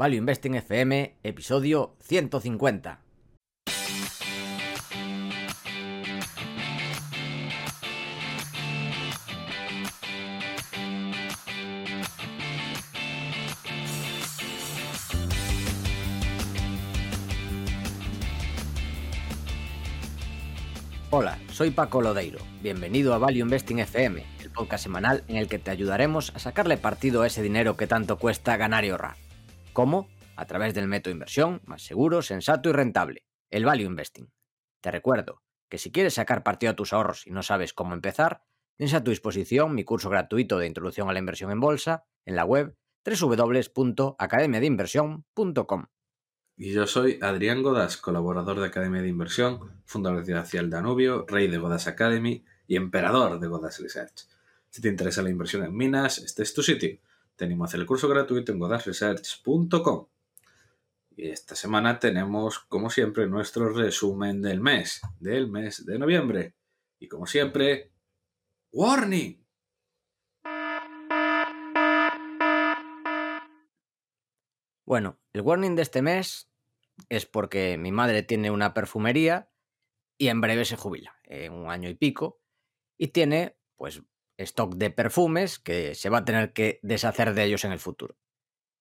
Value Investing FM, episodio 150. Hola, soy Paco Lodeiro. Bienvenido a Value Investing FM, el podcast semanal en el que te ayudaremos a sacarle partido a ese dinero que tanto cuesta ganar y ahorrar. ¿Cómo? A través del método inversión más seguro, sensato y rentable, el Value Investing. Te recuerdo que si quieres sacar partido a tus ahorros y no sabes cómo empezar, tienes a tu disposición mi curso gratuito de introducción a la inversión en bolsa en la web www.academiadeinversión.com. Y yo soy Adrián Godas, colaborador de Academia de Inversión, fundador de Hacia el Danubio, rey de Godas Academy y emperador de Godas Research. Si te interesa la inversión en minas, este es tu sitio. Te animo a hacer el curso gratuito en godasresearch.com. Y esta semana tenemos, como siempre, nuestro resumen del mes, del mes de noviembre. Y como siempre, ¡Warning! Bueno, el warning de este mes es porque mi madre tiene una perfumería y en breve se jubila, en un año y pico, y tiene pues stock de perfumes que se va a tener que deshacer de ellos en el futuro.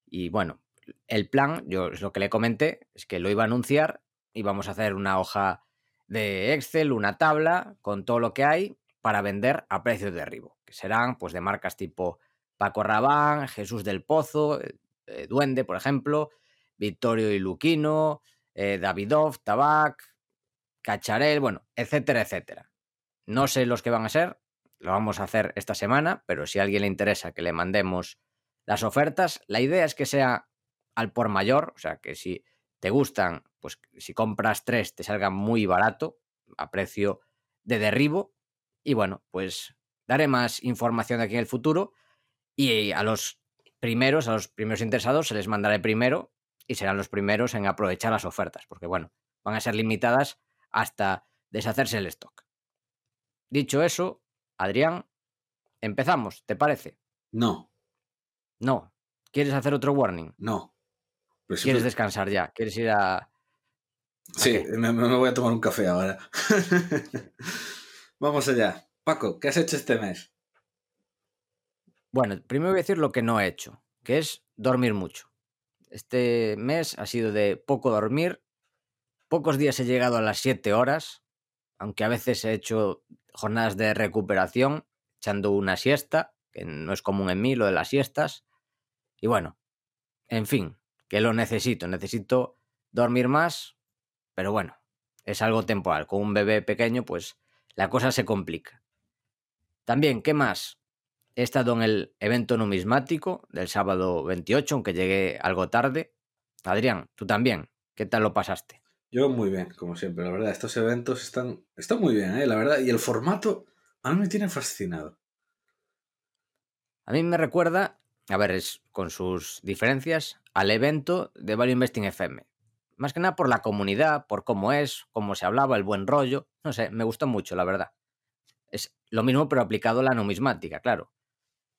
Y bueno, el plan, yo es lo que le comenté, es que lo iba a anunciar y vamos a hacer una hoja de Excel, una tabla con todo lo que hay para vender a precios de arribo, que serán pues de marcas tipo Paco Rabán, Jesús del Pozo, eh, Duende, por ejemplo, Vittorio y Luquino, eh, Davidov, Tabac, Cacharel, bueno, etcétera, etcétera. No sé los que van a ser, lo vamos a hacer esta semana, pero si a alguien le interesa que le mandemos las ofertas, la idea es que sea al por mayor, o sea, que si te gustan, pues si compras tres te salga muy barato, a precio de derribo. Y bueno, pues daré más información aquí en el futuro y a los primeros, a los primeros interesados se les mandaré primero y serán los primeros en aprovechar las ofertas, porque bueno, van a ser limitadas hasta deshacerse el stock. Dicho eso, Adrián, empezamos, ¿te parece? No, No. ¿Quieres hacer otro warning? no. Pero ¿Quieres siempre- descansar ya? ¿Quieres ir a...? Sí, me, me voy a tomar un café ahora. Vamos allá. Paco, ¿qué has hecho este mes? Bueno, primero voy a decir lo que no he hecho, que es dormir mucho. Este mes ha sido de poco dormir, pocos días he llegado a las 7 horas, aunque a veces he hecho jornadas de recuperación, echando una siesta, que no es común en mí lo de las siestas. Y bueno, en fin, que lo necesito, necesito dormir más, pero bueno, es algo temporal. Con un bebé pequeño, pues la cosa se complica. También, ¿qué más? He estado en el evento numismático del sábado 28, aunque llegué algo tarde. Adrián, tú también. ¿Qué tal lo pasaste? Yo muy bien, como siempre. La verdad, estos eventos están, están muy bien, ¿eh? La verdad. Y el formato a mí me tiene fascinado. A mí me recuerda, a ver, es con sus diferencias, al evento de Value Investing FM. Más que nada por la comunidad, por cómo es, cómo se hablaba, el buen rollo. No sé, me gustó mucho, la verdad. Es lo mismo, pero aplicado a la numismática, claro.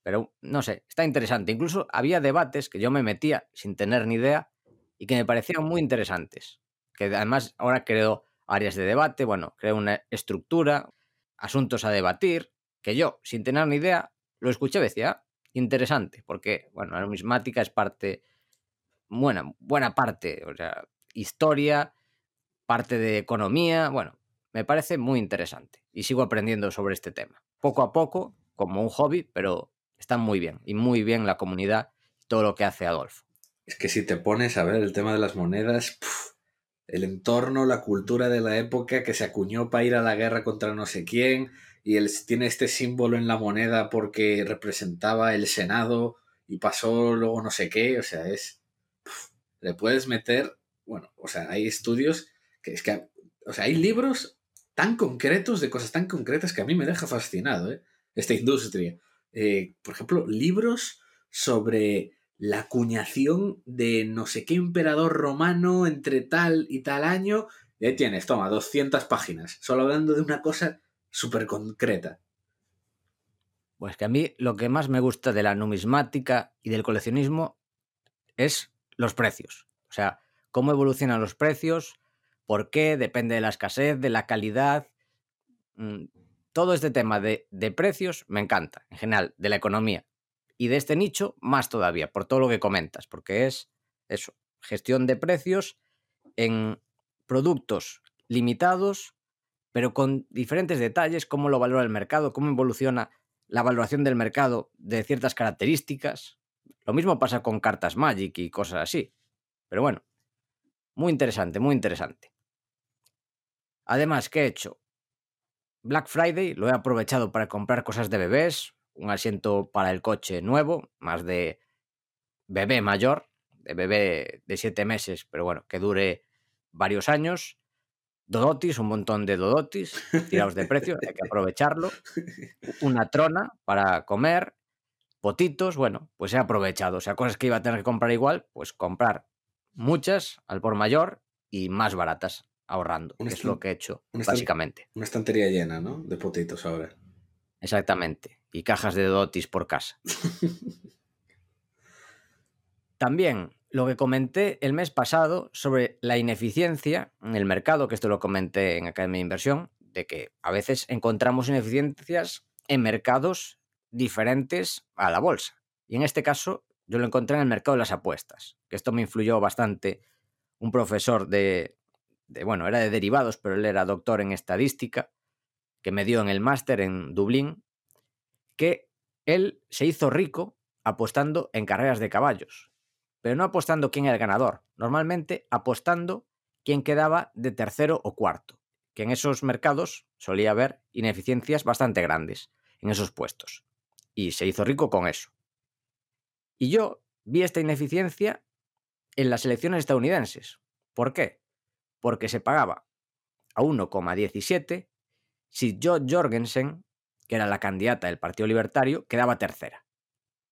Pero no sé, está interesante. Incluso había debates que yo me metía sin tener ni idea y que me parecían muy interesantes. Que además ahora creo áreas de debate, bueno, creo una estructura, asuntos a debatir, que yo, sin tener ni idea, lo escuché y decía, "Ah, interesante, porque, bueno, la numismática es parte, buena, buena parte, o sea, historia, parte de economía, bueno, me parece muy interesante y sigo aprendiendo sobre este tema. Poco a poco, como un hobby, pero está muy bien y muy bien la comunidad todo lo que hace Adolfo. Es que si te pones a ver el tema de las monedas, el entorno, la cultura de la época que se acuñó para ir a la guerra contra no sé quién, y él tiene este símbolo en la moneda porque representaba el Senado y pasó luego no sé qué, o sea, es... le puedes meter, bueno, o sea, hay estudios que es que, o sea, hay libros tan concretos de cosas tan concretas que a mí me deja fascinado, ¿eh? Esta industria. Eh, por ejemplo, libros sobre la acuñación de no sé qué emperador romano entre tal y tal año. Y ahí tienes, toma, 200 páginas, solo hablando de una cosa súper concreta. Pues que a mí lo que más me gusta de la numismática y del coleccionismo es los precios. O sea, cómo evolucionan los precios, por qué, depende de la escasez, de la calidad. Mm, todo este tema de, de precios me encanta, en general, de la economía. Y de este nicho, más todavía, por todo lo que comentas, porque es eso, gestión de precios en productos limitados, pero con diferentes detalles, cómo lo valora el mercado, cómo evoluciona la valoración del mercado de ciertas características. Lo mismo pasa con cartas Magic y cosas así. Pero bueno, muy interesante, muy interesante. Además, ¿qué he hecho? Black Friday lo he aprovechado para comprar cosas de bebés, un asiento para el coche nuevo, más de bebé mayor, de bebé de siete meses, pero bueno, que dure varios años. Dodotis, un montón de Dodotis, tirados de precio, hay que aprovecharlo. Una trona para comer, potitos, bueno, pues he aprovechado. O sea, cosas que iba a tener que comprar igual, pues comprar muchas al por mayor y más baratas, ahorrando, que es lo que he hecho, básicamente. Una estantería llena, ¿no? De potitos ahora. Exactamente. Y cajas de dotis por casa. También lo que comenté el mes pasado sobre la ineficiencia en el mercado, que esto lo comenté en Academia de Inversión, de que a veces encontramos ineficiencias en mercados diferentes a la bolsa. Y en este caso yo lo encontré en el mercado de las apuestas, que esto me influyó bastante un profesor de, bueno, era de derivados, pero él era doctor en estadística, que me dio en el máster en Dublín, que él se hizo rico apostando en carreras de caballos, pero no apostando quién era el ganador, normalmente apostando quién quedaba de tercero o cuarto, que en esos mercados solía haber ineficiencias bastante grandes en esos puestos. Y se hizo rico con eso. Y yo vi esta ineficiencia en las elecciones estadounidenses. ¿Por qué? Porque se pagaba a 1,17 si Jo Jorgensen, que era la candidata del Partido Libertario, quedaba tercera.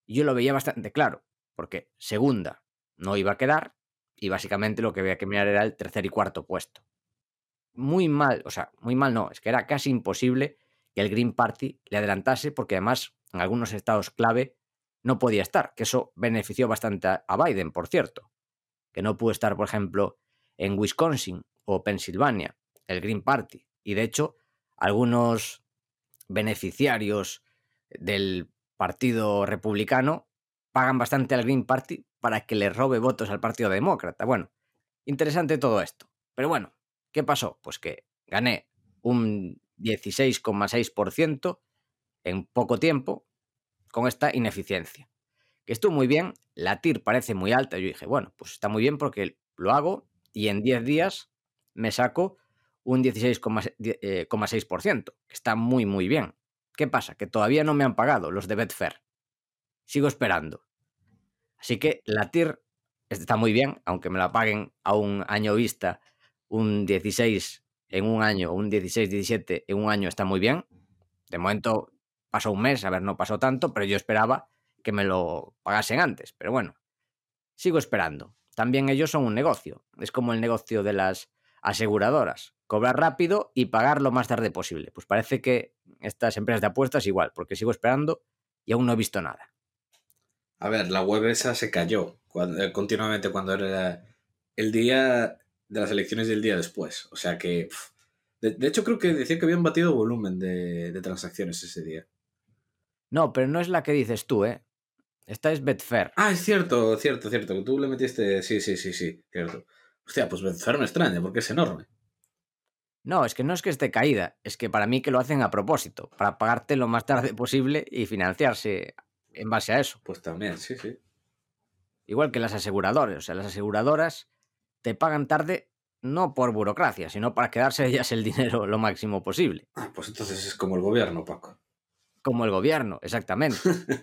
Yo lo veía bastante claro, porque segunda no iba a quedar y básicamente lo que había que mirar era el tercer y cuarto puesto. Muy mal, o sea, muy mal no, es que era casi imposible que el Green Party le adelantase porque además en algunos estados clave no podía estar, que eso benefició bastante a Biden, por cierto, que no pudo estar, por ejemplo, en Wisconsin o Pensilvania, el Green Party. Y de hecho, algunos beneficiarios del Partido Republicano pagan bastante al Green Party para que le robe votos al Partido Demócrata. Bueno, interesante todo esto. Pero bueno, ¿qué pasó? Pues que gané un 16,6% en poco tiempo con esta ineficiencia. Que estuvo muy bien, la TIR parece muy alta. Yo dije, bueno, pues está muy bien porque lo hago y en 10 días me saco un 16,6%, que está muy, muy bien. ¿Qué pasa? Que todavía no me han pagado los de Betfair. Sigo esperando. Así que la TIR está muy bien, aunque me la paguen a un año vista, un 16 en un año, un 16, 17 en un año está muy bien. De momento pasó un mes, a ver, no pasó tanto, pero yo esperaba que me lo pagasen antes. Pero bueno, sigo esperando. También ellos son un negocio. Es como el negocio de las aseguradoras. Cobrar rápido y pagar lo más tarde posible. Pues parece que estas empresas de apuestas igual, porque sigo esperando y aún no he visto nada. A ver, la web esa se cayó eh, continuamente cuando era el día de las elecciones y el día después. O sea que... de, hecho, creo que decía que habían batido volumen de transacciones ese día. No, pero no es la que dices tú, ¿eh? Esta es Betfair. Ah, es cierto, cierto, cierto. Tú le metiste. Sí, sí, sí, sí, cierto. Hostia, pues Betfair me extraña porque es enorme. No, es que no es que esté caída, es que para mí que lo hacen a propósito, para pagarte lo más tarde posible y financiarse en base a eso. Pues también, sí, sí. Igual que las aseguradoras, o sea, las aseguradoras te pagan tarde no por burocracia, sino para quedarse ellas el dinero lo máximo posible. Ah, pues entonces es como el gobierno, Paco como el gobierno, exactamente.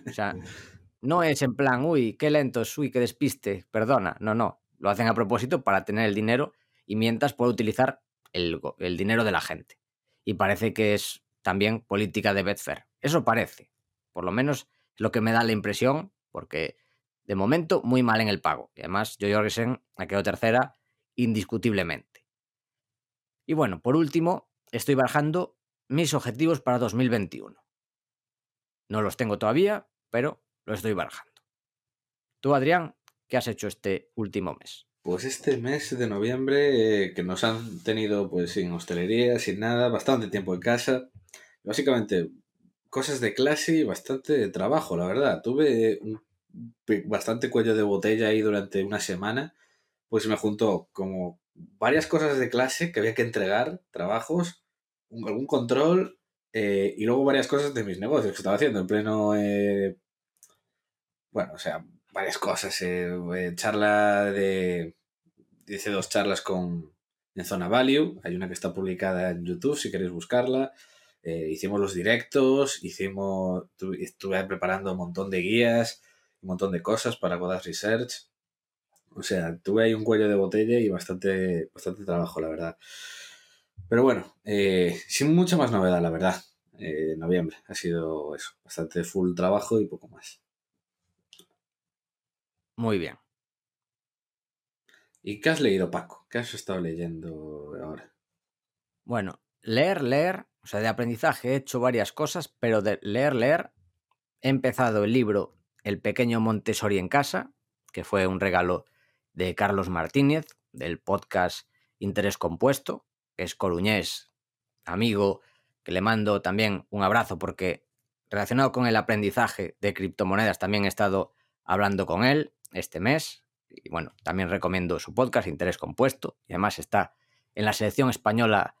O sea, no es en plan, uy, qué lentos, uy, qué despiste, perdona. No, no. Lo hacen a propósito para tener el dinero y mientras puede utilizar el, dinero de la gente. Y parece que es también política de Betfair. Eso parece. Por lo menos lo que me da la impresión, porque de momento muy mal en el pago. Y además, yo Jorgensen ha quedado tercera indiscutiblemente. Y bueno, por último, estoy bajando mis objetivos para 2021. No los tengo todavía, pero lo estoy barajando. Tú, Adrián, ¿qué has hecho este último mes? Pues este mes de noviembre, eh, que nos han tenido pues sin hostelería, sin nada, bastante tiempo en casa. Básicamente, cosas de clase y bastante trabajo, la verdad. Tuve un, bastante cuello de botella ahí durante una semana. Pues me juntó como varias cosas de clase que había que entregar, trabajos, algún control eh, y luego varias cosas de mis negocios que estaba haciendo en pleno... Eh, bueno, o sea, varias cosas. Eh, charla de... Hice dos charlas con en Zona Value. Hay una que está publicada en YouTube si queréis buscarla. hicimos los directos, hicimos, estuve preparando un montón de guías, un montón de cosas para Godas Research. O sea, tuve ahí un cuello de botella y bastante, bastante trabajo, la verdad. Pero bueno, eh, sin mucha más novedad, la verdad. Eh, noviembre ha sido eso, bastante full trabajo y poco más. Muy bien. ¿Y qué has leído, Paco? ¿Qué has estado leyendo ahora? Bueno, leer, leer, o sea, de aprendizaje he hecho varias cosas, pero de leer, leer, he empezado el libro El pequeño Montessori en casa, que fue un regalo de Carlos Martínez, del podcast Interés Compuesto, que es coruñés, amigo, que le mando también un abrazo porque relacionado con el aprendizaje de criptomonedas también he estado hablando con él este mes. Y bueno, también recomiendo su podcast Interés Compuesto. Y además está en la selección española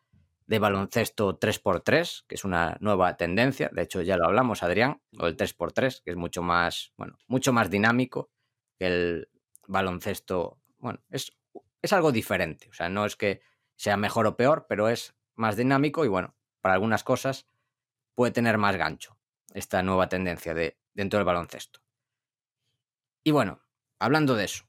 de baloncesto 3x3, que es una nueva tendencia. De hecho, ya lo hablamos, Adrián, o el 3x3, que es mucho más, bueno, mucho más dinámico que el baloncesto, bueno, es, es algo diferente. O sea, no es que sea mejor o peor, pero es más dinámico y bueno, para algunas cosas puede tener más gancho esta nueva tendencia de, dentro del baloncesto. Y bueno, hablando de eso,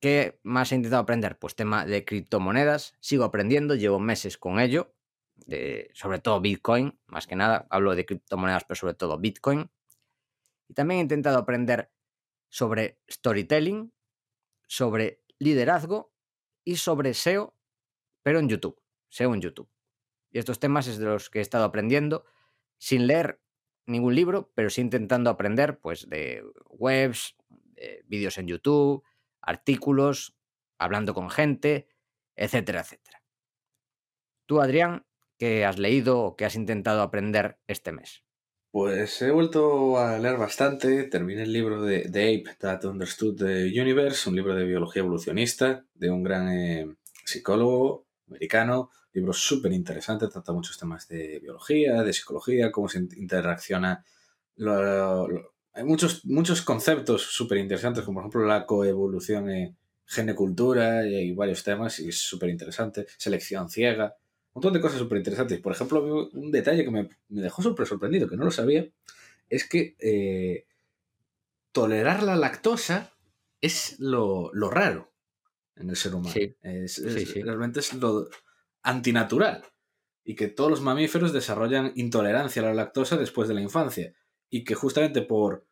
¿qué más he intentado aprender? Pues tema de criptomonedas, sigo aprendiendo, llevo meses con ello, sobre todo Bitcoin, más que nada, hablo de criptomonedas, pero sobre todo Bitcoin. Y también he intentado aprender sobre storytelling, sobre liderazgo y sobre SEO, pero en YouTube, SEO en YouTube. Y estos temas es de los que he estado aprendiendo sin leer ningún libro, pero sí intentando aprender pues de webs, vídeos en YouTube, artículos, hablando con gente, etcétera, etcétera. Tú, Adrián, ¿qué has leído o qué has intentado aprender este mes? Pues he vuelto a leer bastante. Terminé el libro de The Ape That Understood the Universe, un libro de biología evolucionista de un gran eh, psicólogo americano. Libro súper interesante, trata muchos temas de biología, de psicología, cómo se interacciona. Hay muchos, muchos conceptos súper interesantes, como por ejemplo la coevolución en genecultura y hay varios temas y es súper interesante. Selección ciega un montón de cosas súper interesantes. Por ejemplo, un detalle que me, dejó súper sorprendido, que no lo sabía, es que eh, tolerar la lactosa es lo, raro en el ser humano. Realmente es lo antinatural. Y que todos los mamíferos desarrollan intolerancia a la lactosa después de la infancia. Y que justamente por,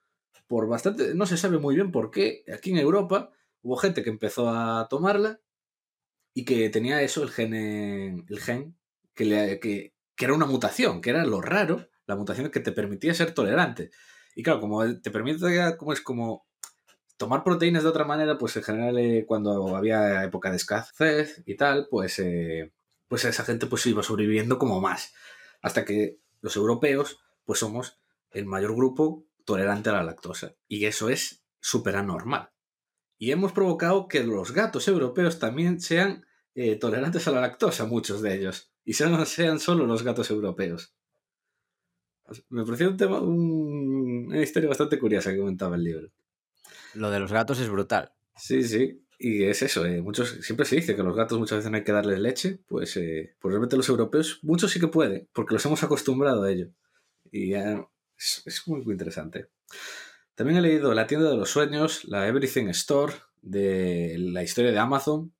por bastante, no se sabe muy bien por qué, aquí en Europa hubo gente que empezó a tomarla y que tenía eso, el gen, el gen que, que, era una mutación, que era lo raro, la mutación que te permitía ser tolerante. Y claro, como te permite, como es como tomar proteínas de otra manera, pues en general eh, cuando había época de escasez y tal, pues, eh, pues esa gente pues iba sobreviviendo como más. Hasta que los europeos pues somos el mayor grupo tolerante a la lactosa. Y eso es súper anormal. Y hemos provocado que los gatos europeos también sean eh, tolerantes a la lactosa, muchos de ellos. Y sean, sean solo los gatos europeos. Me pareció un tema, una historia bastante curiosa que comentaba el libro. Lo de los gatos es brutal. Sí, sí. Y es eso, eh, muchos, siempre se dice que los gatos muchas veces no hay que darles leche, pues, eh, pues realmente los europeos, muchos sí que pueden, porque los hemos acostumbrado a ello. Y es, es muy, muy interesante. También he leído La tienda de los sueños, la Everything Store, de la historia de Amazon.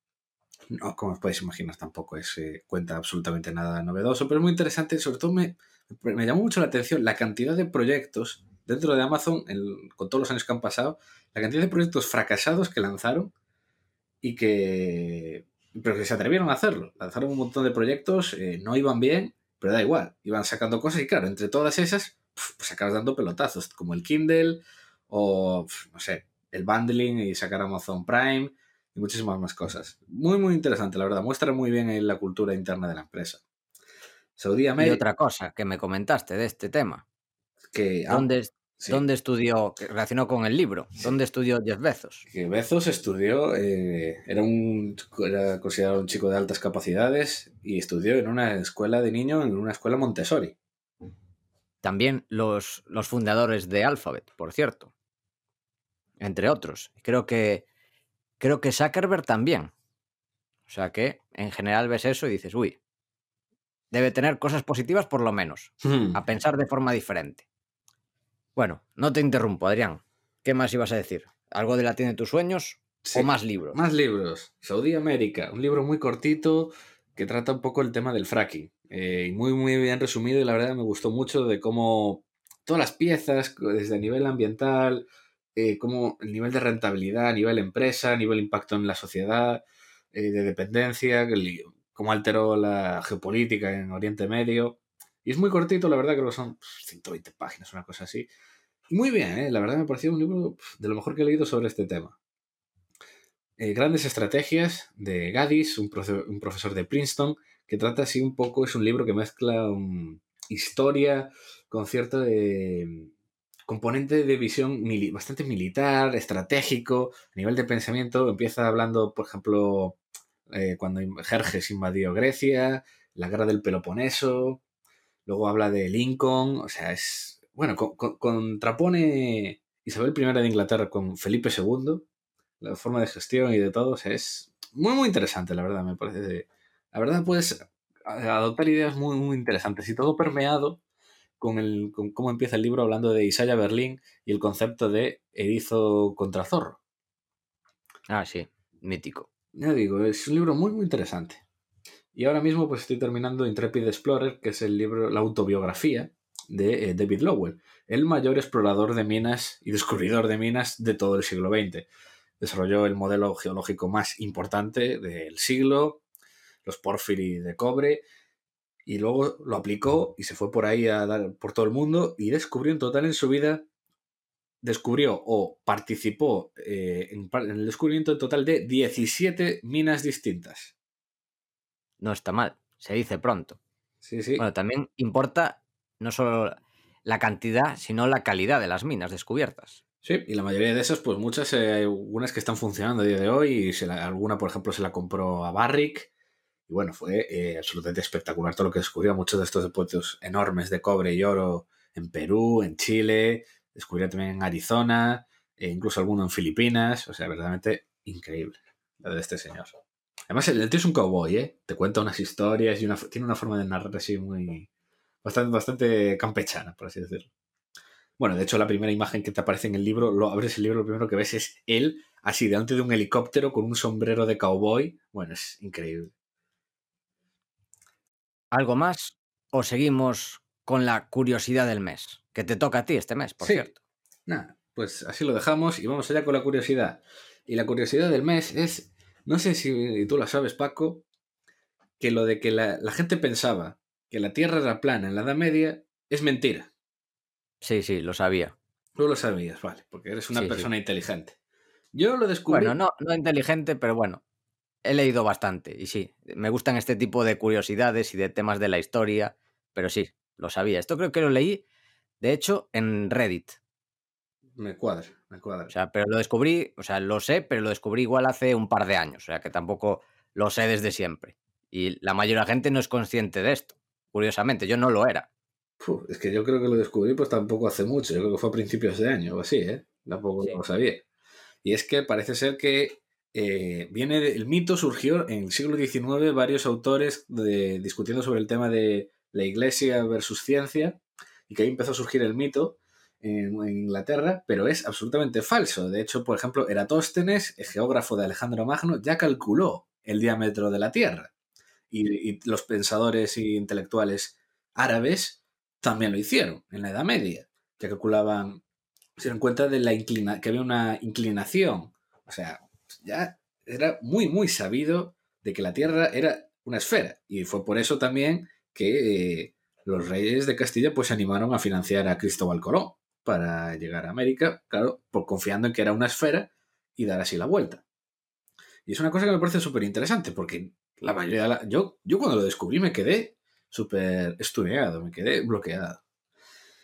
No, como os podéis imaginar, tampoco es eh, cuenta absolutamente nada novedoso, pero es muy interesante. Sobre todo me, me llamó mucho la atención la cantidad de proyectos dentro de Amazon, con todos los años que han pasado, la cantidad de proyectos fracasados que lanzaron y que, pero que se atrevieron a hacerlo. Lanzaron un montón de proyectos, eh, no iban bien, pero da igual, iban sacando cosas y claro, entre todas esas, pues acabas dando pelotazos, como el Kindle o, no sé, el bundling y sacar Amazon Prime y muchísimas más cosas. Muy, muy interesante, la verdad. Muestra muy bien la cultura interna de la empresa. Saudi Y otra cosa que me comentaste de este tema. Que, ah, ¿Dónde, ¿Dónde estudió, relacionó con el libro? ¿Dónde estudió Jeff Bezos? Que Bezos estudió, eh, era, un, era considerado un chico de altas capacidades y estudió en una escuela de niños, en una escuela Montessori. También los, los fundadores de Alphabet, por cierto. Entre otros. Creo que, creo que Zuckerberg también. O sea que en general ves eso y dices, uy, debe tener cosas positivas por lo menos. Hmm. A pensar de forma diferente. Bueno, no te interrumpo, Adrián. ¿Qué más ibas a decir? ¿Algo de la tienda de tus sueños? ¿O más libros? Más libros. Saudi América, un libro muy cortito que trata un poco el tema del fracking. Eh, muy, muy bien resumido y la verdad me gustó mucho de cómo todas las piezas, desde el nivel ambiental, eh, como el nivel de rentabilidad, a nivel empresa, a nivel impacto en la sociedad, eh, de dependencia, cómo alteró la geopolítica en Oriente Medio. Y es muy cortito, la verdad, creo que son 120 páginas, una cosa así. Muy bien, la verdad me pareció un libro de lo mejor que he leído sobre este tema. Eh, grandes estrategias de Gaddis, un, profesor de Princeton, que trata así un poco, es un libro que mezcla historia con cierto componente de visión bastante militar, estratégico, a nivel de pensamiento. Empieza hablando, por ejemplo, eh, cuando Jerjes invadió Grecia, la guerra del Peloponeso, Luego habla de Lincoln, o sea, es. Bueno, contrapone Isabel I de Inglaterra con Felipe II, la forma de gestión y de todo, o sea, es muy, muy interesante, la verdad, me parece. La verdad, puedes adoptar ideas muy, muy interesantes y todo permeado con, el, con cómo empieza el libro hablando de Isaiah Berlin y el concepto de erizo contra zorro. Ah, sí, mítico. Ya digo, es un libro muy, muy interesante. Y ahora mismo pues estoy terminando Intrepid Explorer, que es el libro, la autobiografía de eh, David Lowell, el mayor explorador de minas y descubridor de minas de todo el siglo XX. Desarrolló el modelo geológico más importante del siglo, los porfiri de cobre, y luego lo aplicó y se fue por ahí a dar por todo el mundo y descubrió en total en su vida, descubrió o participó eh, en, en el descubrimiento en total de 17 minas distintas no está mal, se dice pronto. Sí, sí. Bueno, también importa no solo la cantidad, sino la calidad de las minas descubiertas. Sí, y la mayoría de esas, pues muchas, eh, hay algunas que están funcionando a día de hoy, y alguna, por ejemplo, se la compró a Barrick, y bueno, fue eh, absolutamente espectacular todo lo que descubrió, muchos de estos depósitos enormes de cobre y oro en Perú, en Chile, descubrió también en Arizona, e incluso alguno en Filipinas, o sea, verdaderamente increíble la de este señor. Además, el, tío es un cowboy, ¿eh? Te cuenta unas historias y una, tiene una forma de narrar así muy. Bastante, bastante campechana, por así decirlo. Bueno, de hecho, la primera imagen que te aparece en el libro, lo abres el libro, lo primero que ves es él así delante de un helicóptero con un sombrero de cowboy. Bueno, es increíble. ¿Algo más? ¿O seguimos con la curiosidad del mes? Que te toca a ti este mes, por cierto. Nada, pues así lo dejamos y vamos allá con la curiosidad. Y la curiosidad del mes es no sé si tú la sabes, Paco, que lo de que la, gente pensaba que la Tierra era plana en la Edad Media es mentira. Sí, sí, lo sabía. Tú lo sabías, vale, porque eres una persona inteligente. Yo lo descubrí. Bueno, no, no inteligente, pero bueno, he leído bastante y sí, me gustan este tipo de curiosidades y de temas de la historia, pero sí, lo sabía. Esto creo que lo leí, de hecho, en Reddit. Me cuadra, me cuadra. O sea, pero lo descubrí, o sea, lo sé, pero lo descubrí igual hace un par de años, o sea, que tampoco lo sé desde siempre. Y la mayoría de la gente no es consciente de esto, curiosamente, yo no lo era. Es que yo creo que lo descubrí pues tampoco hace mucho, yo creo que fue a principios de año o así, ¿eh? Tampoco lo sabía. Y es que parece ser que eh, viene el mito surgió en el siglo XIX, varios autores discutiendo sobre el tema de la iglesia versus ciencia, y que ahí empezó a surgir el mito en, Inglaterra, pero es absolutamente falso. De hecho, por ejemplo, Eratóstenes, el geógrafo de Alejandro Magno, ya calculó el diámetro de la Tierra. Y, los pensadores e intelectuales árabes también lo hicieron en la Edad Media, que calculaban, se dieron cuenta de la inclina, que había una inclinación. O sea, ya era muy, muy sabido de que la Tierra era una esfera. Y fue por eso también que eh, los reyes de Castilla pues se animaron a financiar a Cristóbal Colón para llegar a América, claro, por confiando en que era una esfera y dar así la vuelta. Y es una cosa que me parece súper interesante, porque la mayoría de la... Yo, yo cuando lo descubrí me quedé súper estudiado, me quedé bloqueado.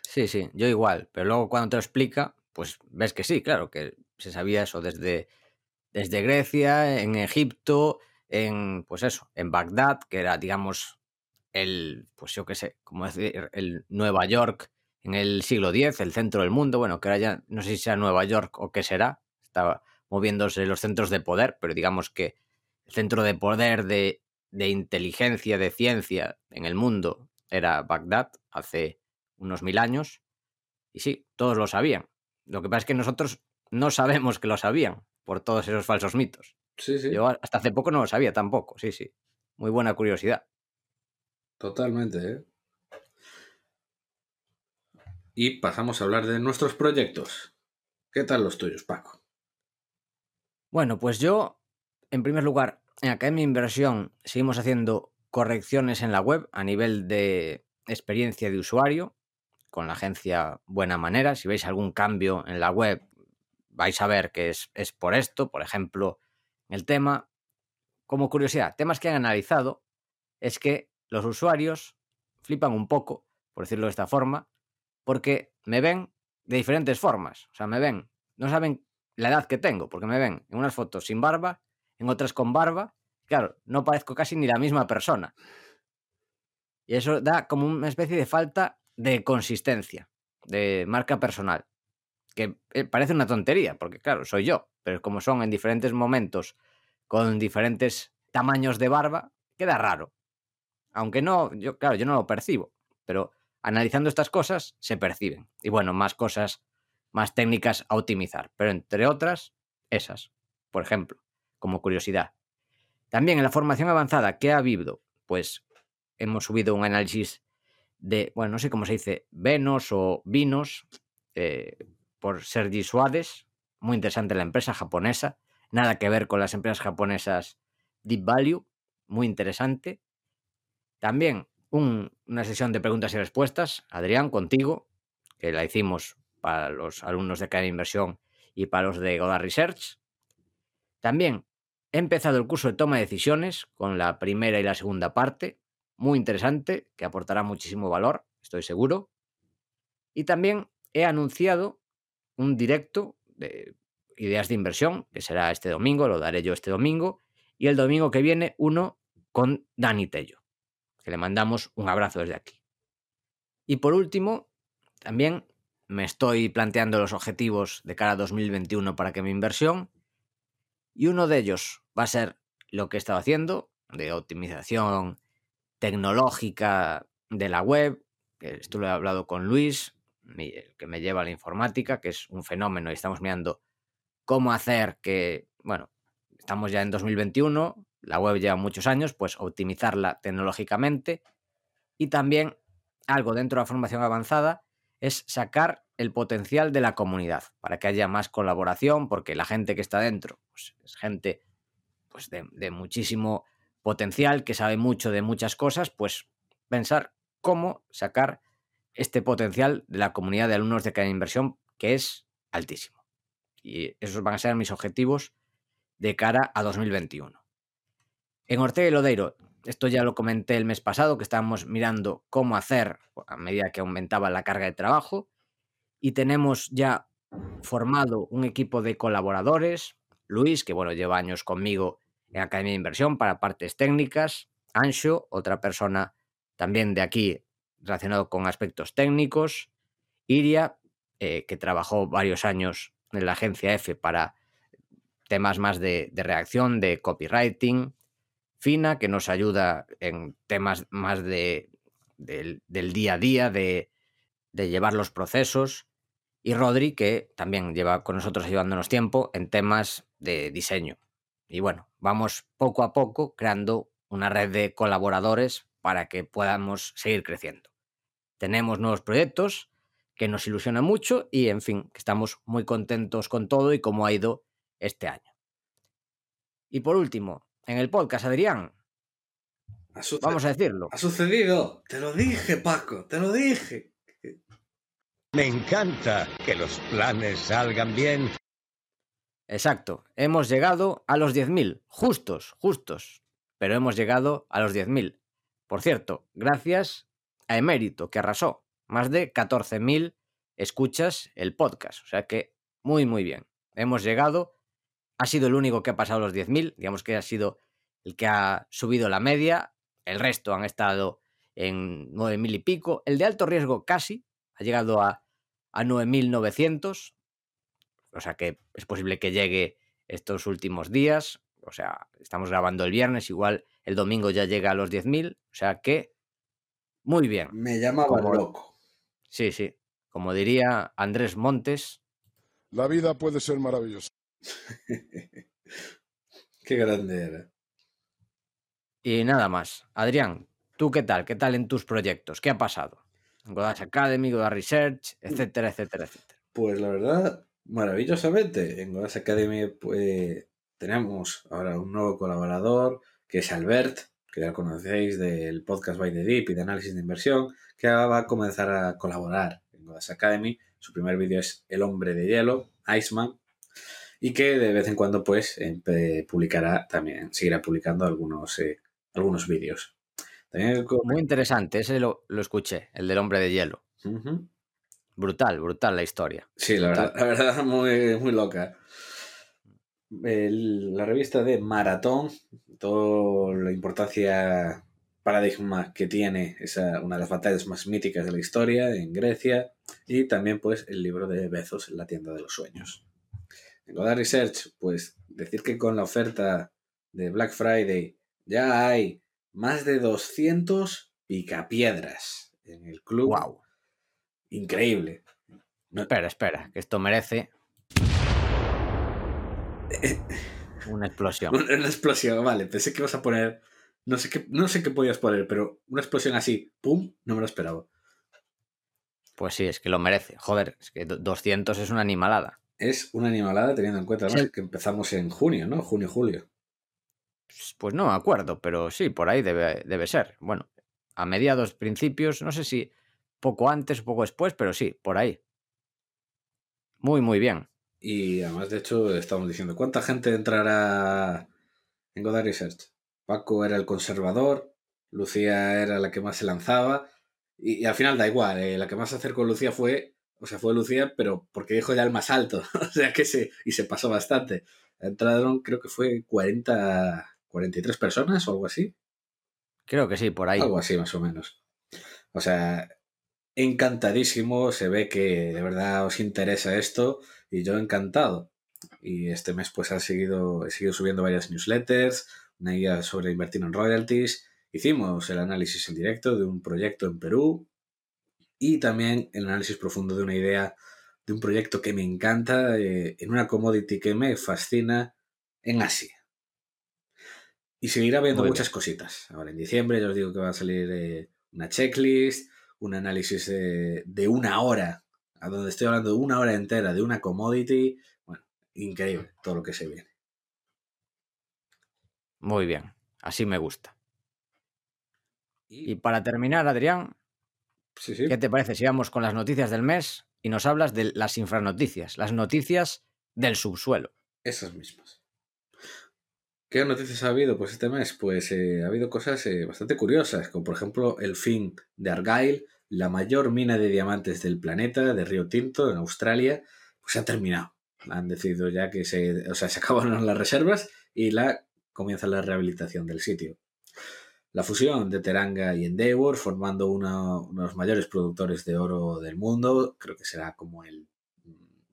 Sí, sí, yo igual, pero luego cuando te lo explica, pues ves que sí, claro, que se sabía eso desde, desde Grecia, en Egipto, en, pues eso, en Bagdad, que era, digamos, el, pues yo qué sé, como decir, el Nueva York en el siglo X, el centro del mundo, bueno, que ahora ya no sé si sea Nueva York o qué será, estaba moviéndose los centros de poder, pero digamos que el centro de poder de, de inteligencia, de ciencia en el mundo era Bagdad hace unos mil años. Y sí, todos lo sabían. Lo que pasa es que nosotros no sabemos que lo sabían por todos esos falsos mitos. Sí, sí. Yo hasta hace poco no lo sabía tampoco, sí, sí. Muy buena curiosidad. Totalmente, ¿eh? Y pasamos a hablar de nuestros proyectos. ¿Qué tal los tuyos, Paco? Bueno, pues yo, en primer lugar, en Academia Inversión seguimos haciendo correcciones en la web a nivel de experiencia de usuario con la agencia Buena Manera. Si veis algún cambio en la web, vais a ver que es, es por esto. Por ejemplo, el tema, como curiosidad, temas que han analizado es que los usuarios flipan un poco, por decirlo de esta forma, porque me ven de diferentes formas. O sea, me ven, no saben la edad que tengo, porque me ven en unas fotos sin barba, en otras con barba. Claro, no parezco casi ni la misma persona. Y eso da como una especie de falta de consistencia, de marca personal. Que eh, parece una tontería, porque claro, soy yo, pero como son en diferentes momentos, con diferentes tamaños de barba, queda raro. Aunque no, yo, claro, yo no lo percibo, pero analizando estas cosas se perciben. Y bueno, más cosas, más técnicas a optimizar, pero entre otras, esas, por ejemplo, como curiosidad. También en la formación avanzada, ¿qué ha habido? Pues hemos subido un análisis de, bueno, no sé cómo se dice, Venos o Vinos, eh, por Sergi Suárez, muy interesante la empresa japonesa, nada que ver con las empresas japonesas Deep Value, muy interesante. También un, una sesión de preguntas y respuestas, Adrián, contigo, que la hicimos para los alumnos de cada inversión y para los de Godard Research. También he empezado el curso de toma de decisiones con la primera y la segunda parte, muy interesante, que aportará muchísimo valor, estoy seguro. Y también he anunciado un directo de ideas de inversión, que será este domingo, lo daré yo este domingo, y el domingo que viene uno con Dani Tello, que le mandamos un abrazo desde aquí. Y por último, también me estoy planteando los objetivos de cara a 2021 para que mi inversión, y uno de ellos va a ser lo que he estado haciendo, de optimización tecnológica de la web, esto lo he hablado con Luis, que me lleva a la informática, que es un fenómeno y estamos mirando cómo hacer que, bueno, estamos ya en 2021, la web lleva muchos años, pues optimizarla tecnológicamente y también algo dentro de la formación avanzada es sacar el potencial de la comunidad para que haya más colaboración, porque la gente que está dentro pues, es gente pues, de, muchísimo potencial, que sabe mucho de muchas cosas, pues pensar cómo sacar este potencial de la comunidad de alumnos de cada inversión, que es altísimo. Y esos van a ser mis objetivos de cara a 2021. En Ortega y Lodeiro, esto ya lo comenté el mes pasado, que estábamos mirando cómo hacer a medida que aumentaba la carga de trabajo, y tenemos ya formado un equipo de colaboradores, Luis, que bueno, lleva años conmigo en Academia de Inversión para partes técnicas, Ancho, otra persona también de aquí relacionado con aspectos técnicos, Iria, eh, que trabajó varios años en la agencia F para temas más de, de reacción, de copywriting, Fina, que nos ayuda en temas más de, del, día a día, de llevar los procesos, y Rodri, que también lleva con nosotros ayudándonos tiempo en temas de diseño. Y bueno, vamos poco a poco creando una red de colaboradores para que podamos seguir creciendo. Tenemos nuevos proyectos que nos ilusionan mucho y, en fin, que estamos muy contentos con todo y cómo ha ido este año. Y por último, en el podcast, Adrián, vamos a decirlo. Ha sucedido, te lo dije, Paco, te lo dije. Me encanta que los planes salgan bien. Exacto, hemos llegado a los 10.000, justos, justos, pero hemos llegado a los 10.000. Por cierto, gracias a Emérito, que arrasó, más de 14.000 escuchas el podcast, o sea que muy, muy bien. Hemos llegado, ha sido el único que ha pasado los 10.000, digamos que ha sido el que ha subido la media, el resto han estado en 9.000 y pico, el de alto riesgo casi, ha llegado a, a 9.900, o sea que es posible que llegue estos últimos días, o sea, estamos grabando el viernes, igual el domingo ya llega a los 10.000, o sea que muy bien. Me llamaba Como- loco. Sí, sí, como diría Andrés Montes, La vida puede ser maravillosa. Qué grande era. y nada más. Adrián, ¿tú qué tal? ¿Qué tal en tus proyectos? ¿Qué ha pasado? Godash Academy, Godash Research, etcétera, etcétera, etcétera. Pues la verdad, maravillosamente. En Godas Academy pues, tenemos ahora un nuevo colaborador, que es Albert, que ya conocéis del podcast By the Deep y de análisis de inversión, que ahora va a comenzar a colaborar en Godas Academy. Su primer vídeo es El hombre de hielo, Iceman, y que de vez en cuando pues empe- publicará también, seguirá publicando algunos, eh, algunos vídeos. También Muy interesante, ese lo, lo escuché, el del hombre de hielo. Brutal, brutal la historia. Sí, la verdad, la verdad muy, muy loca. El- la revista de Maratón, toda la importancia paradigma que tiene esa una de las batallas más míticas de la historia en Grecia y también pues el libro de Bezos en la tienda de los sueños. En Godard Research, pues decir que con la oferta de Black Friday ya hay más de 200 picapiedras en el club. Wow. Increíble. Espera, espera, que esto merece una explosión. Una una explosión, vale. Pensé que ibas a poner. No sé qué, no sé qué podías poner, pero una explosión así, ¡pum! No me lo esperaba. Pues sí, es que lo merece. Joder, es que do- 200 es una animalada. Es una animalada teniendo en cuenta además Sí. que empezamos en junio, ¿no? Junio, julio. Pues no me acuerdo, pero sí, por ahí debe, debe ser. Bueno, a mediados, principios, no sé si poco antes o poco después, pero sí, por ahí. Muy, muy bien. Y además, de hecho, estamos diciendo, ¿cuánta gente entrará en Godard Research? Paco era el conservador, Lucía era la que más se lanzaba, y, y al final da igual, eh, la que más se acercó a Lucía fue, o sea, fue Lucía, pero porque dijo ya el más alto, o sea que se, y se pasó bastante. Entraron, creo que fue 40, 43 personas o algo así. Creo que sí, por ahí. Algo así, más o menos. O sea, encantadísimo. Se ve que de verdad os interesa esto. Y yo encantado. Y este mes, pues, ha seguido, he seguido subiendo varias newsletters, una guía sobre invertir en royalties. Hicimos el análisis en directo de un proyecto en Perú. Y también el análisis profundo de una idea de un proyecto que me encanta eh, en una commodity que me fascina en Asia. Y seguirá viendo Muy muchas cositas. Ahora en diciembre ya os digo que va a salir eh, una checklist, un análisis de, de una hora, a donde estoy hablando de una hora entera de una commodity. Bueno, increíble todo lo que se viene. Muy bien. Así me gusta. Y, Y para terminar, Adrián, sí, sí. ¿qué te parece si vamos con las noticias del mes y nos hablas de las infranoticias, las noticias del subsuelo? Esas mismas. ¿Qué noticias ha habido pues este mes? Pues eh, ha habido cosas eh, bastante curiosas, como por ejemplo el fin de Argyle, la mayor mina de diamantes del planeta, de Río Tinto, en Australia, pues ha terminado. Han decidido ya que se, o sea, se acabaron las reservas y la, comienza la rehabilitación del sitio. La fusión de Teranga y Endeavour, formando uno de los mayores productores de oro del mundo, creo que será como el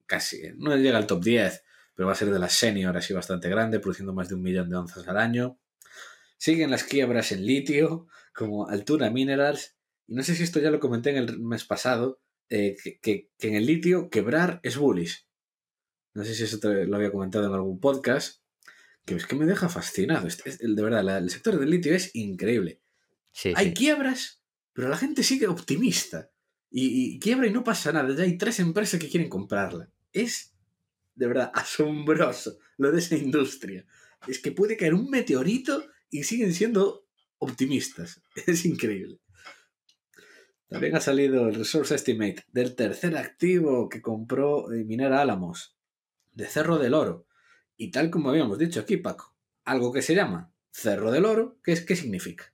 casi, no llega al top 10, pero va a ser de las senior así bastante grande, produciendo más de un millón de onzas al año. Siguen las quiebras en litio, como Altura Minerals, y no sé si esto ya lo comenté en el mes pasado, eh, que, que- que en el litio quebrar es bullish. No sé si eso te lo había comentado en algún podcast, que es que me deja fascinado. Es- de verdad, la- el sector del litio es increíble. Sí, Hay sí. quiebras, pero la gente sigue optimista. Y, y quiebra y no pasa nada. Ya hay tres empresas que quieren comprarla. Es de verdad asombroso lo de esa industria. Es que puede caer un meteorito y siguen siendo optimistas. Es increíble. También ha salido el Resource Estimate del tercer activo que compró eh, Minera Álamos, de Cerro del Oro. Y tal como habíamos dicho aquí, Paco, algo que se llama Cerro del Oro, ¿qué, es, qué significa?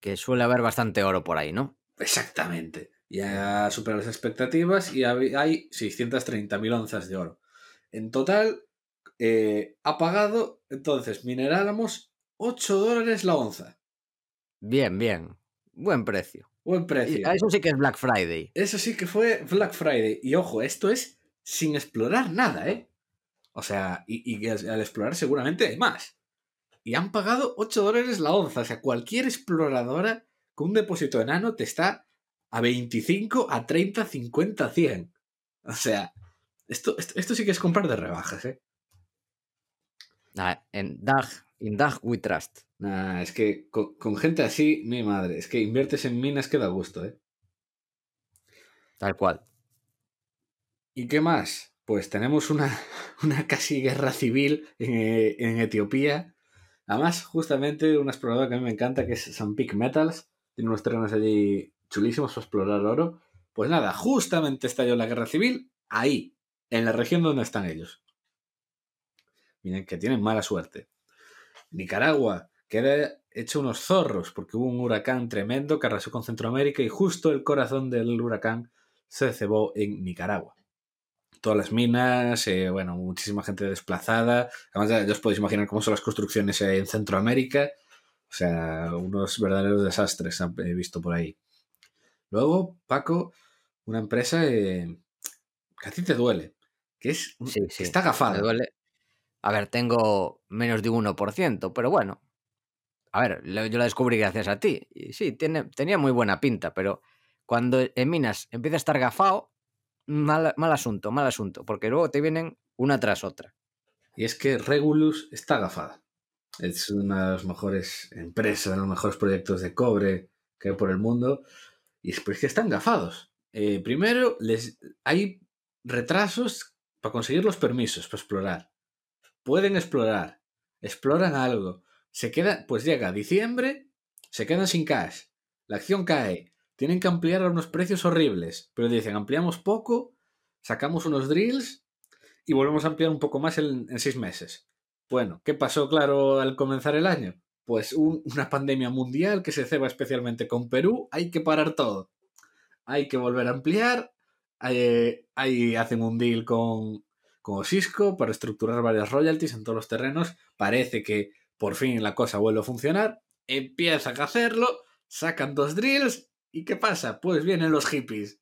Que suele haber bastante oro por ahí, ¿no? Exactamente. Ya supera las expectativas y hay hay 630.000 onzas de oro. En total, eh, ha pagado, entonces, Minerálamos 8 dólares la onza. Bien, bien. Buen precio. Buen precio. eso sí que es Black Friday. Eso sí que fue Black Friday. Y ojo, esto es sin explorar nada, ¿eh? O sea, y, y que al explorar seguramente hay más. Y han pagado 8 dólares la onza. O sea, cualquier exploradora con un depósito enano te está a 25, a 30, 50, 100. O sea, esto, esto, esto sí que es comprar de rebajas, ¿eh? Ah, En Dag, in Dag we trust. Nah, es que con, con gente así, mi madre, es que inviertes en minas que da gusto, ¿eh? Tal cual. ¿Y qué más? Pues tenemos una, una casi guerra civil en, eh, en Etiopía. Además, justamente una exploradora que a mí me encanta, que es Sanpik Metals. Tiene unos terrenos allí chulísimos para explorar oro. Pues nada, justamente estalló la guerra civil ahí, en la región donde están ellos. Miren que tienen mala suerte. Nicaragua queda hecho unos zorros porque hubo un huracán tremendo que arrasó con Centroamérica y justo el corazón del huracán se cebó en Nicaragua. Todas las minas, eh, bueno, muchísima gente desplazada. Además, ya, ya os podéis imaginar cómo son las construcciones en Centroamérica. O sea, unos verdaderos desastres he visto por ahí. Luego, Paco, una empresa eh, que a ti te duele, que es Sí, que sí. está. A ver, tengo menos de un 1%, pero bueno. A ver, yo la descubrí gracias a ti. Y sí, tiene, tenía muy buena pinta, pero cuando en minas empieza a estar gafado, mal, mal asunto, mal asunto, porque luego te vienen una tras otra. Y es que Regulus está gafada. Es una de las mejores empresas, de los mejores proyectos de cobre que hay por el mundo. Y es que están gafados. Eh, primero, les, hay retrasos para conseguir los permisos para explorar. Pueden explorar, exploran algo. Se queda, pues llega diciembre, se quedan sin cash. La acción cae. Tienen que ampliar a unos precios horribles. Pero dicen, ampliamos poco, sacamos unos drills y volvemos a ampliar un poco más en, seis meses. Bueno, ¿qué pasó, claro, al comenzar el año? Pues un- una pandemia mundial que se ceba especialmente con Perú, hay que parar todo. Hay que volver a ampliar, eh, ahí hacen un deal con, con Cisco para estructurar varias royalties en todos los terrenos. Parece que por fin la cosa vuelve a funcionar. Empiezan a hacerlo, sacan dos drills y ¿qué pasa? Pues vienen los hippies.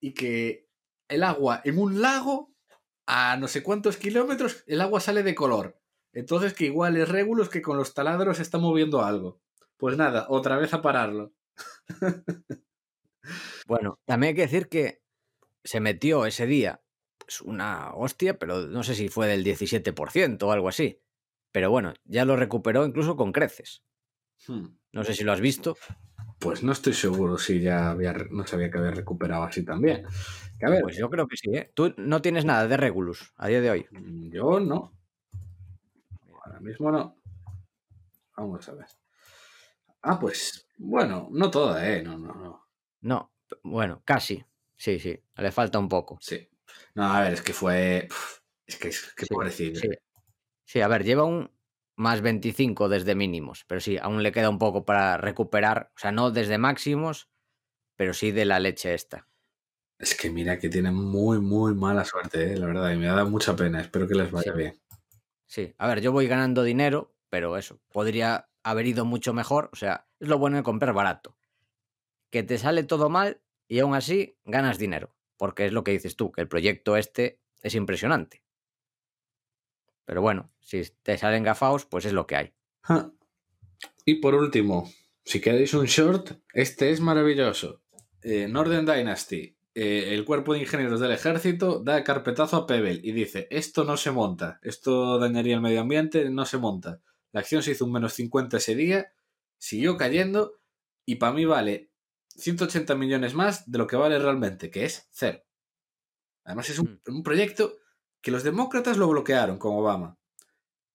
Y que el agua en un lago a no sé cuántos kilómetros el agua sale de color. Entonces que igual es Regulus que con los taladros está moviendo algo. Pues nada, otra vez a pararlo. Bueno, también hay que decir que se metió ese día pues una hostia, pero no sé si fue del 17% o algo así. Pero bueno, ya lo recuperó incluso con creces. Hmm. No sé si lo has visto. Pues no estoy seguro si ya había, no sabía que había recuperado así también. Que a ver, Pues yo creo que sí, ¿eh? Tú no tienes nada de Regulus a día de hoy. mm, yo no. Ahora mismo no. Vamos a ver. Ah, pues, bueno, no toda, ¿eh? No, no, no. No, bueno, casi. Sí, sí, le falta un poco. Sí. No, a ver, es que fue... Es que es que Sí, pobrecillo. Sí. Sí, a ver, lleva un más 25 desde mínimos, pero sí, aún le queda un poco para recuperar, o sea, no desde máximos, pero sí de la leche esta. Es que mira que tienen muy, muy mala suerte, ¿eh? la verdad, y me da mucha pena. Espero que les vaya Sí. bien. Sí, a ver, yo voy ganando dinero, pero eso, podría haber ido mucho mejor, o sea, es lo bueno de comprar barato. Que te sale todo mal y aún así ganas dinero, porque es lo que dices tú, que el proyecto este es impresionante. Pero bueno, si te salen gafaos, pues es lo que hay. Y por último, si queréis un short, este es maravilloso. Eh, Northern Dynasty, eh, el cuerpo de ingenieros del ejército da carpetazo a Pebble y dice, esto no se monta, esto dañaría el medio ambiente, no se monta. La acción se hizo un menos 50 ese día, siguió cayendo y para mí vale 180 millones más de lo que vale realmente, que es cero. Además es un, un proyecto que los demócratas lo bloquearon con Obama.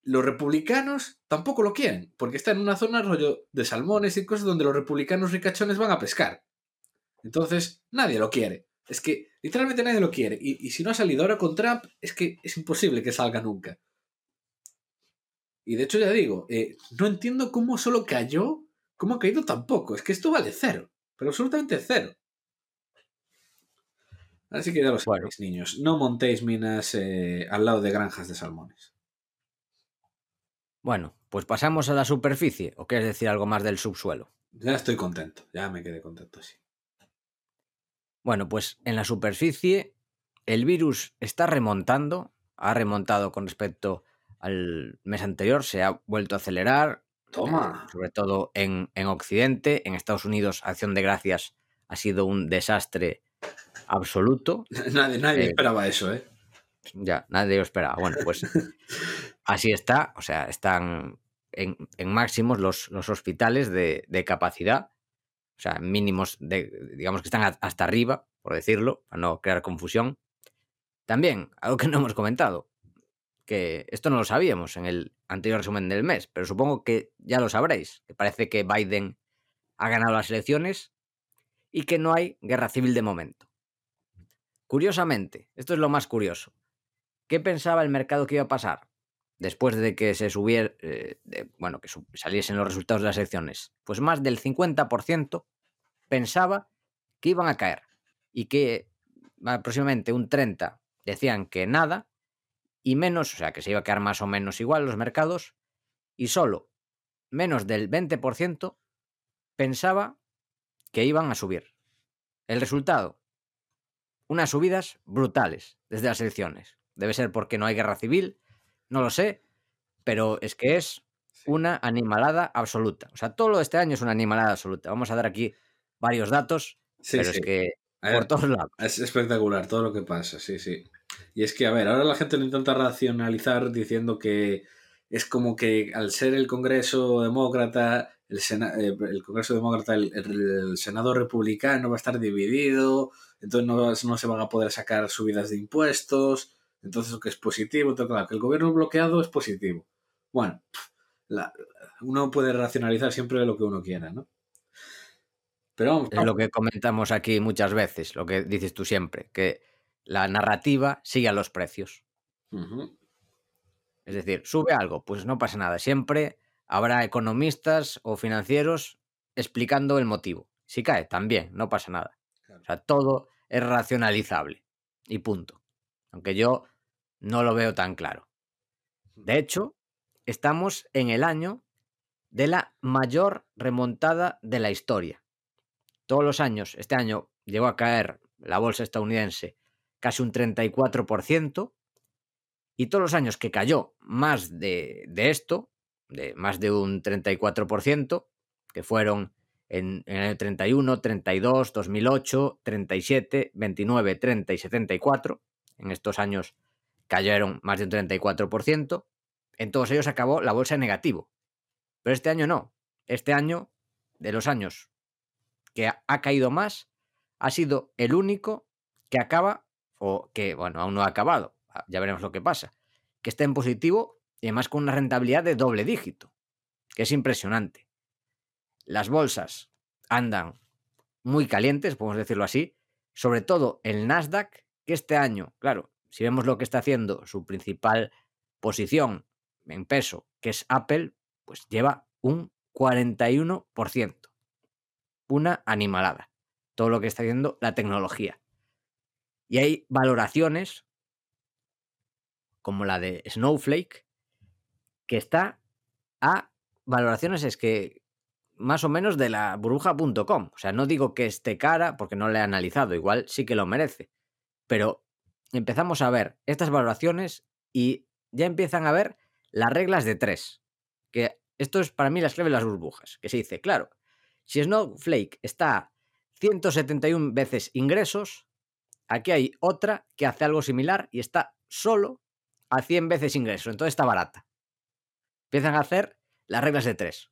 Los republicanos tampoco lo quieren, porque está en una zona rollo de salmones y cosas donde los republicanos ricachones van a pescar. Entonces, nadie lo quiere. Es que literalmente nadie lo quiere. Y, y si no ha salido ahora con Trump, es que es imposible que salga nunca. Y de hecho ya digo, eh, no entiendo cómo solo cayó, cómo ha caído tampoco. Es que esto vale cero, pero absolutamente cero. Así que ya lo sabéis, Bueno. niños. No montéis minas eh, al lado de granjas de salmones. Bueno, pues pasamos a la superficie, o quieres decir algo más del subsuelo. Ya estoy contento, ya me quedé contento, sí. Bueno, pues en la superficie el virus está remontando, ha remontado con respecto al mes anterior, se ha vuelto a acelerar, Toma. sobre todo en, en Occidente, en Estados Unidos, Acción de Gracias ha sido un desastre absoluto, Nadie, nadie Eh, esperaba eso, ¿eh? ya nadie lo esperaba. Bueno, pues así está, o sea, están en, en máximos los, los hospitales de, de capacidad, o sea, mínimos, de, digamos que están a- hasta arriba, por decirlo, para no crear confusión. También, algo que no hemos comentado, que esto no lo sabíamos en el anterior resumen del mes, pero supongo que ya lo sabréis, que parece que Biden ha ganado las elecciones y que no hay guerra civil de momento. Curiosamente, esto es lo más curioso. ¿Qué pensaba el mercado que iba a pasar después de que se subiera, eh, bueno, que saliesen los resultados de las elecciones? Pues más del 50% pensaba que iban a caer y que aproximadamente un 30 decían que nada y menos, o sea, que se iba a quedar más o menos igual los mercados y solo menos del 20% pensaba que iban a subir. El resultado, unas subidas brutales desde las elecciones. Debe ser porque no hay guerra civil, no lo sé, pero es que es una animalada absoluta. O sea, todo lo de este año es una animalada absoluta. Vamos a dar aquí varios datos, Sí, pero sí. es que por todos lados. Es espectacular todo lo que pasa, sí, sí. Y es que, a ver, ahora la gente lo intenta racionalizar diciendo que es como que al ser el Congreso demócrata, el, Sena- eh, el Congreso demócrata, el, Senado republicano va a estar dividido, entonces no, no se van a poder sacar subidas de impuestos, entonces lo que es positivo, entonces, claro, que el gobierno bloqueado es positivo. Bueno, la- uno puede racionalizar siempre lo que uno quiera, ¿no? Pero vamos, Es lo que comentamos aquí muchas veces, lo que dices tú siempre, que la narrativa sigue a los precios. Es decir, sube algo, pues no pasa nada. Siempre habrá economistas o financieros explicando el motivo. Si cae, también, no pasa nada. Claro. O sea, todo es racionalizable. Y punto. Aunque yo no lo veo tan claro. De hecho, estamos en el año de la mayor remontada de la historia. Todos los años, este año llegó a caer la bolsa estadounidense casi un 34%, y todos los años que cayó más de, esto, de más de un 34%, que fueron en, el 31, 32, 2008, 37, 29, 30 y 74, en estos años cayeron más de un 34%, en todos ellos acabó la bolsa en negativo. Pero este año no. Este año, de los años que ha caído más, ha sido el único que acaba, o que, bueno, aún no ha acabado, ah, ya veremos lo que pasa, que está en positivo y además con una rentabilidad de doble dígito, que es impresionante. Las bolsas andan muy calientes, podemos decirlo así, sobre todo el Nasdaq, que este año, claro, si vemos lo que está haciendo su principal posición en peso, que es Apple, pues lleva un 41%. Una animalada. Todo lo que está haciendo la tecnología. Y hay valoraciones, como la de Snowflake, que está a valoraciones es que más o menos de la burbuja.com. O sea, no digo que esté cara porque no la he analizado, igual sí que lo merece. Pero empezamos a ver estas valoraciones y ya empiezan a ver las reglas de tres. Que esto es para mí las clave de las burbujas. Que se dice, claro, si Snowflake está a 171 veces ingresos, aquí hay otra que hace algo similar y está solo a 100 veces ingresos. Entonces está barata. Empiezan a hacer las reglas de tres.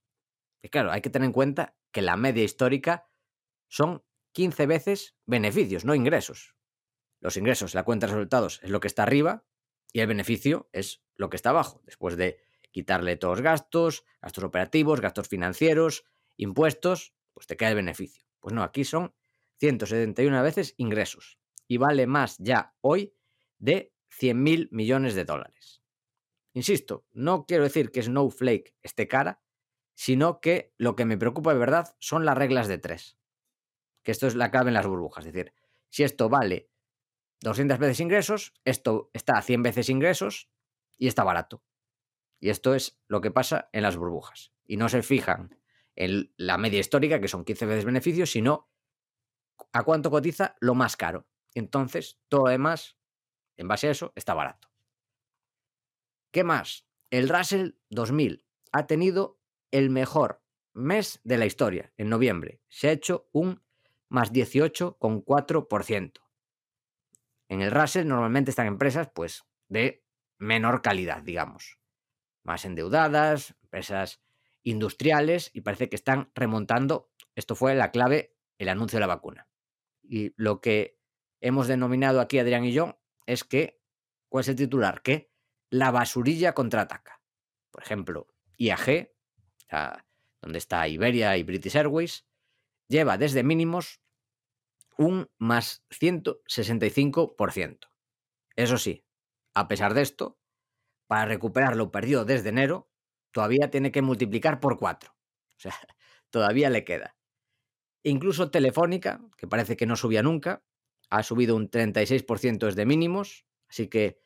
Y claro, hay que tener en cuenta que la media histórica son 15 veces beneficios, no ingresos. Los ingresos, la cuenta de resultados es lo que está arriba y el beneficio es lo que está abajo, después de quitarle todos los gastos, gastos operativos, gastos financieros, impuestos, pues te queda el beneficio. Pues no, aquí son 171 veces ingresos y vale más ya hoy de 100.000 millones de dólares. Insisto, no quiero decir que Snowflake esté cara, sino que lo que me preocupa de verdad son las reglas de tres. Que esto es la clave en las burbujas. Es decir, si esto vale 200 veces ingresos, esto está a 100 veces ingresos y está barato. Y esto es lo que pasa en las burbujas. Y no se fijan en la media histórica, que son 15 veces beneficios, sino a cuánto cotiza lo más caro. Entonces, todo demás, en base a eso, está barato. ¿Qué más? El Russell 2000 ha tenido el mejor mes de la historia, en noviembre. Se ha hecho un más 18,4%. En el Russell normalmente están empresas pues de menor calidad, digamos. Más endeudadas, empresas industriales y parece que están remontando. Esto fue la clave, el anuncio de la vacuna. Y lo que hemos denominado aquí Adrián y yo es que, ¿cuál es el titular? Que la basurilla contraataca. Por ejemplo, IAG, donde está Iberia y British Airways, lleva desde mínimos un más 165%. Eso sí, a pesar de esto, para recuperar lo perdido desde enero, todavía tiene que multiplicar por 4. O sea, todavía le queda. Incluso Telefónica, que parece que no subía nunca, ha subido un 36% desde mínimos, así que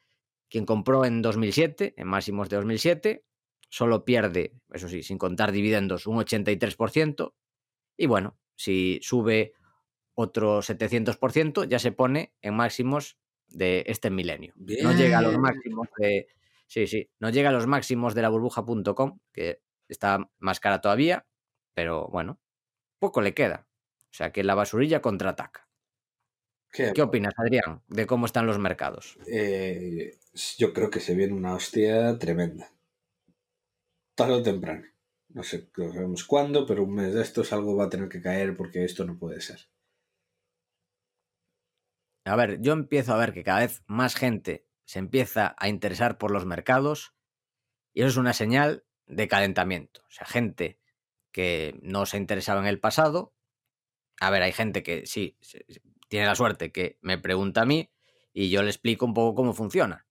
quien compró en 2007, en máximos de 2007, solo pierde, eso sí, sin contar dividendos, un 83%. Y bueno, si sube otro 700%, ya se pone en máximos de este milenio. No llega a los máximos de... Sí, sí, no llega a los máximos de la burbuja.com, que está más cara todavía, pero bueno, poco le queda. O sea que la basurilla contraataca. ¿Qué, ¿Qué opinas, Adrián, de cómo están los mercados? Eh, yo creo que se viene una hostia tremenda. Tarde o temprano. No sé, no sabemos cuándo, pero un mes de estos algo va a tener que caer porque esto no puede ser. A ver, yo empiezo a ver que cada vez más gente se empieza a interesar por los mercados y eso es una señal de calentamiento. O sea, gente que no se interesaba en el pasado. A ver, hay gente que sí, tiene la suerte que me pregunta a mí y yo le explico un poco cómo funciona.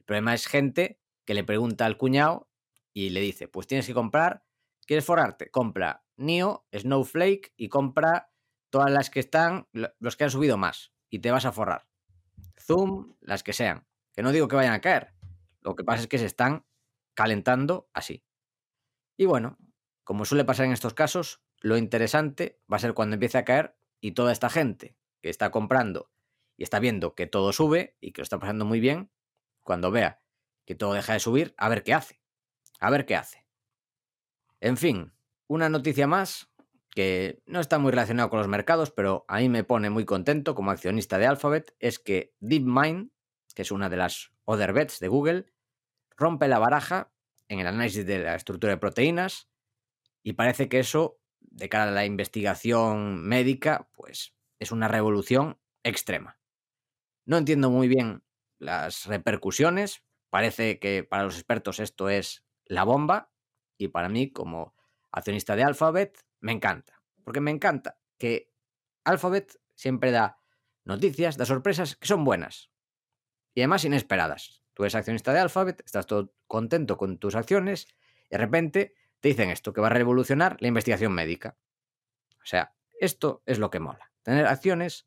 El problema es gente que le pregunta al cuñado y le dice, pues tienes que comprar, ¿quieres forrarte? Compra NIO, Snowflake y compra todas las que están, los que han subido más y te vas a forrar. Zoom, las que sean. Que no digo que vayan a caer. Lo que pasa es que se están calentando así. Y bueno, como suele pasar en estos casos, lo interesante va a ser cuando empiece a caer y toda esta gente que está comprando y está viendo que todo sube y que lo está pasando muy bien, cuando vea que todo deja de subir, a ver qué hace. A ver qué hace. En fin, una noticia más que no está muy relacionado con los mercados, pero a mí me pone muy contento como accionista de Alphabet, es que DeepMind, que es una de las other bets de Google, rompe la baraja en el análisis de la estructura de proteínas y parece que eso, de cara a la investigación médica, pues es una revolución extrema. No entiendo muy bien las repercusiones. Parece que para los expertos esto es la bomba y para mí como accionista de Alphabet me encanta. Porque me encanta que Alphabet siempre da noticias, da sorpresas que son buenas y además inesperadas. Tú eres accionista de Alphabet, estás todo contento con tus acciones y de repente te dicen esto, que va a revolucionar la investigación médica. O sea, esto es lo que mola. Tener acciones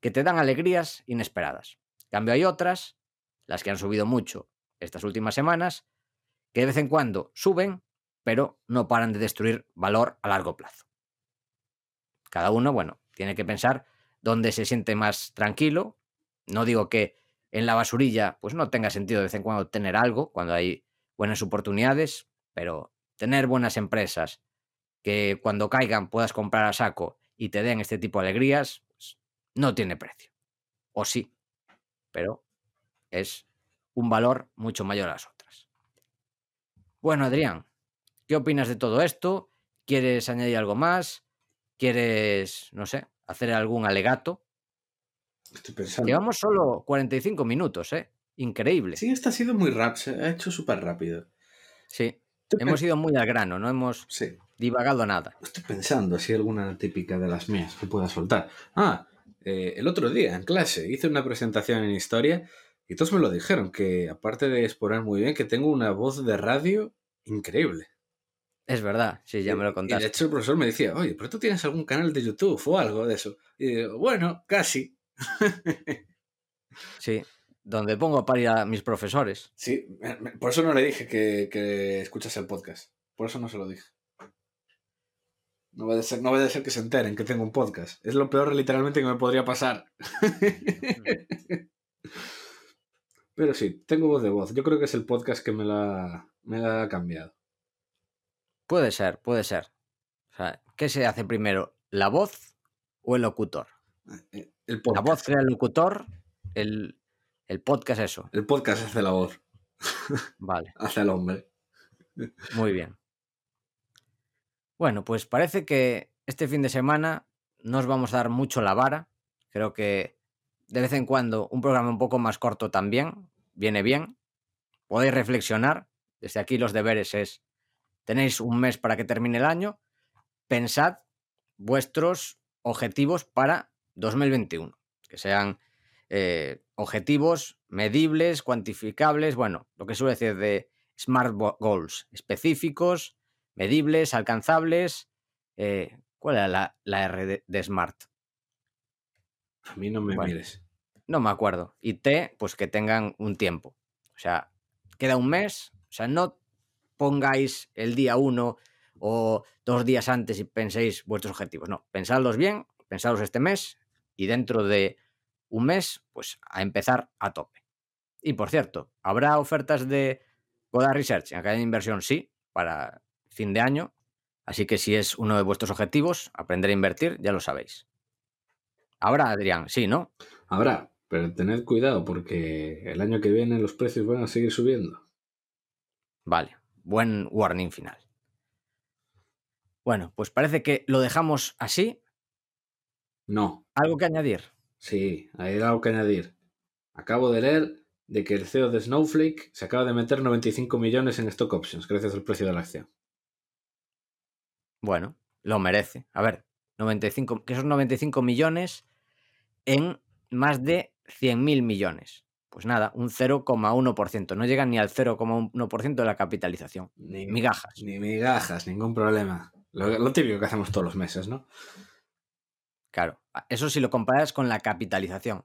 que te dan alegrías inesperadas. En cambio, hay otras, las que han subido mucho estas últimas semanas, que de vez en cuando suben, pero no paran de destruir valor a largo plazo. Cada uno, bueno, tiene que pensar dónde se siente más tranquilo. No digo que en la basurilla pues no tenga sentido de vez en cuando tener algo, cuando hay buenas oportunidades, pero tener buenas empresas que cuando caigan puedas comprar a saco y te den este tipo de alegrías, pues, no tiene precio. O sí, pero es un valor mucho mayor a las otras. Bueno, Adrián, ¿qué opinas de todo esto? ¿Quieres añadir algo más? ¿Quieres, no sé, hacer algún alegato? Estoy pensando. Llevamos solo 45 minutos, ¿eh? Increíble. Sí, esto ha sido muy rápido, se ha hecho súper rápido. Sí, hemos ido muy al grano, no hemos Sí. Divagado nada. Estoy pensando si hay alguna típica de las mías que pueda soltar. Ah, eh, el otro día en clase hice una presentación en historia y todos me lo dijeron, que aparte de exponer muy bien, que tengo una voz de radio increíble. Es verdad, sí, ya me lo Y de contaste. hecho el profesor me decía, oye, pero tú tienes algún canal de YouTube o algo de eso. Y digo, bueno, casi. Sí, donde pongo a parir a mis profesores. Sí, por eso no le dije que, que escuchas el podcast. Por eso no se lo dije. No vaya, a ser, no a ser que se enteren que tengo un podcast. Es lo peor literalmente que me podría pasar. Pero sí, tengo voz de voz. Yo creo que es el podcast que me la, me la ha cambiado. Puede ser, puede ser. O sea, ¿qué se hace primero? ¿La voz o el locutor? Eh, El La voz crea el locutor, el, el podcast eso. El podcast hace la voz, Vale, hace el hombre. muy bien. Bueno, pues parece que este fin de semana nos vamos a dar mucho la vara. Creo que de vez en cuando un programa un poco más corto también viene bien. Podéis reflexionar. Desde aquí los deberes es, tenéis un mes para que termine el año. Pensad vuestros objetivos para 2021. Que sean eh, objetivos medibles, cuantificables, bueno, lo que suele decir de SMART Goals, específicos, medibles, alcanzables. eh, ¿Cuál era la, la R de, de SMART? A mí no me Bueno. mires. No me acuerdo. Y T, pues que tengan un tiempo. O sea, queda un mes. O sea, no pongáis el día uno o dos días antes y penséis vuestros objetivos. No, pensadlos bien, pensadlos este mes y dentro de un mes, pues a empezar a tope. Y por cierto, ¿habrá ofertas de Coda Research en Academia de Inversión? Sí, para fin de año. Así que si es uno de vuestros objetivos, aprender a invertir, ya lo sabéis. Habrá, Adrián, sí, ¿no? Habrá, pero tened cuidado porque el año que viene los precios van a seguir subiendo. Vale, buen warning final. Bueno, pues parece que lo dejamos así. No, ¿Algo que añadir? sí, hay algo que añadir. Acabo de leer de que el CEO de Snowflake se acaba de meter 95 millones en stock options gracias al precio de la acción. Bueno, lo merece. A ver, 95, que esos 95 millones en más de 100.000 millones. Pues nada, un 0,1%. No llegan ni al 0,1% de la capitalización. Ni, Migajas. Ni migajas, ningún problema. Lo, lo típico que hacemos todos los meses, ¿no? Claro, eso si lo comparas con la capitalización.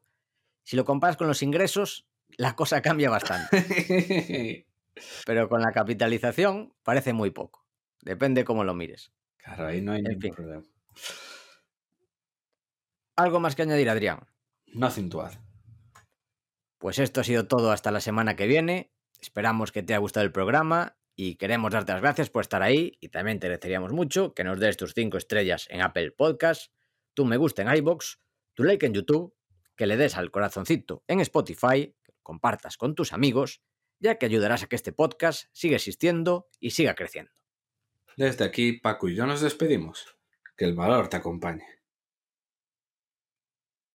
Si lo comparas con los ingresos, la cosa cambia bastante. Pero con la capitalización parece muy poco. Depende cómo lo mires. Claro, ahí no hay En ningún fin. problema. ¿Algo más que añadir, Adrián? Nothing to add. Pues esto ha sido todo hasta la semana que viene. Esperamos que te haya gustado el programa y queremos darte las gracias por estar ahí y también te agradeceríamos mucho que nos des tus 5 estrellas en Apple Podcast, tu me gusta en iBox, tu like en YouTube, que le des al corazoncito en Spotify, que compartas con tus amigos, ya que ayudarás a que este podcast siga existiendo y siga creciendo. Desde aquí, Paco y yo nos despedimos. Que el valor te acompañe.